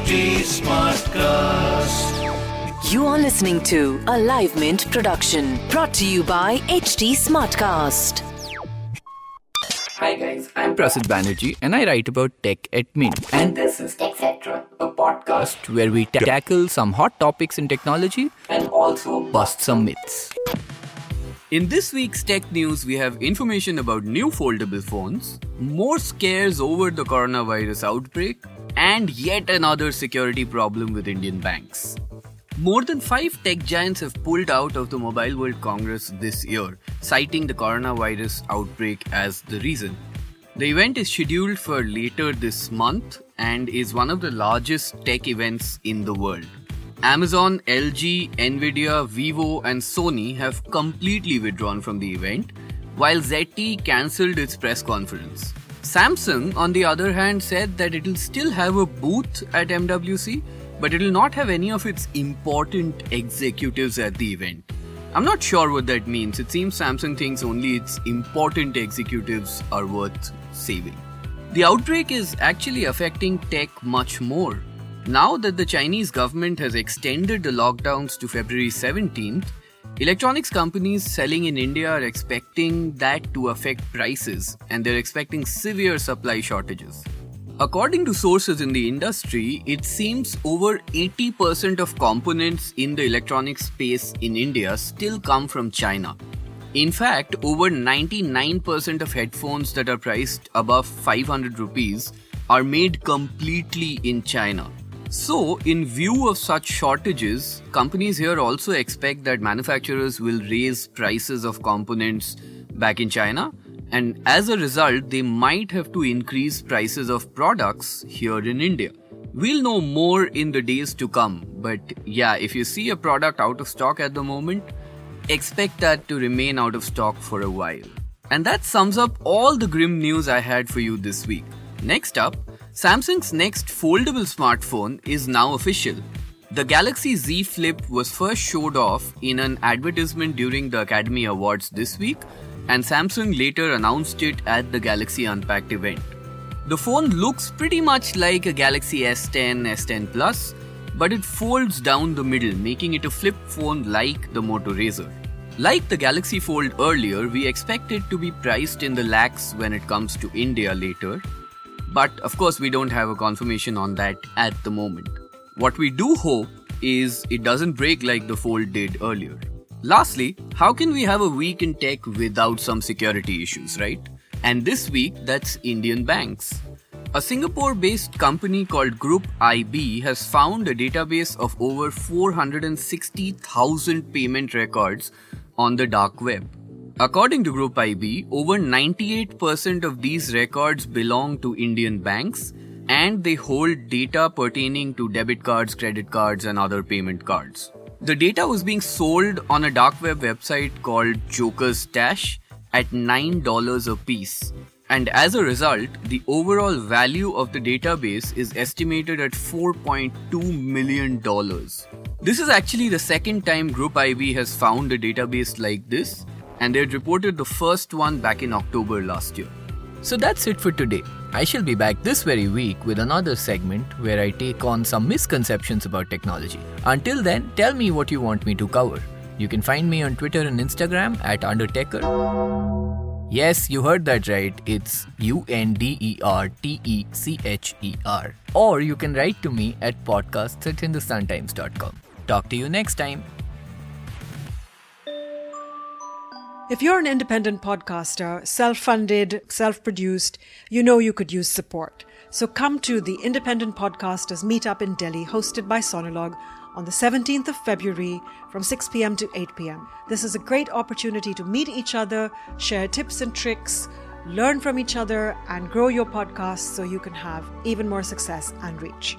HT Smartcast. You are listening to a Live Mint production brought to you by HT Smartcast. Hi guys, I'm Prasid Banerjee and I write about tech at Mint. And this is TechCetra, a podcast where we ta- tackle some hot topics in technology and also bust some myths. In this week's tech news, we have information about new foldable phones, more scares over the coronavirus outbreak, and yet another security problem with Indian banks. More than five tech giants have pulled out of the Mobile World Congress this year, citing the coronavirus outbreak as the reason. The event is scheduled for later this month and is one of the largest tech events in the world. Amazon, LG, Nvidia, Vivo, and Sony have completely withdrawn from the event, while ZTE cancelled its press conference. Samsung, on the other hand, said that it will still have a booth at MWC, but it will not have any of its important executives at the event. I'm not sure what that means. It seems Samsung thinks only its important executives are worth saving. The outbreak is actually affecting tech much more. Now that the Chinese government has extended the lockdowns to February 17th, electronics companies selling in India are expecting that to affect prices and they're expecting severe supply shortages. According to sources in the industry, it seems over 80% of components in the electronics space in India still come from China. In fact, over 99% of headphones that are priced above 500 rupees are made completely in China. So, in view of such shortages, companies here also expect that manufacturers will raise prices of components back in China, and as a result, they might have to increase prices of products here in India. We'll know more in the days to come, but yeah, if you see a product out of stock at the moment, expect that to remain out of stock for a while. And that sums up all the grim news I had for you this week. Next up, Samsung's next foldable smartphone is now official. The Galaxy Z Flip was first showed off in an advertisement during the Academy Awards this week, and Samsung later announced it at the Galaxy Unpacked event. The phone looks pretty much like a Galaxy S10, S10 Plus, but it folds down the middle, making it a flip phone like the Moto Razr. Like the Galaxy Fold earlier, we expect it to be priced in the lakhs when it comes to India later, but of course, we don't have a confirmation on that at the moment. What we do hope is it doesn't break like the Fold did earlier. Lastly, how can we have a week in tech without some security issues, right? And this week, that's Indian banks. A Singapore based company called Group IB has found a database of over 460,000 payment records on the dark web. According to Group IB, over 98% of these records belong to Indian banks and they hold data pertaining to debit cards, credit cards, and other payment cards. The data was being sold on a dark web website called Joker's Stash at $9 a piece. And as a result, the overall value of the database is estimated at $4.2 million. This is actually the second time Group IB has found a database like this, and they had reported the first one back in October last year. So that's it for today. I shall be back this very week with another segment where I take on some misconceptions about technology. Until then, tell me what you want me to cover. You can find me on Twitter and Instagram at Undertaker. Yes, you heard that right. It's U N D E R T E C H E R. Or you can write to me at podcasts at. Talk to you next time. If you're an independent podcaster, self funded, self produced, you know you could use support. So come to the Independent Podcasters Meetup in Delhi, hosted by Sonolog on the 17th of February from 6 p.m. to 8 p.m. This is a great opportunity to meet each other, share tips and tricks, learn from each other, and grow your podcast so you can have even more success and reach.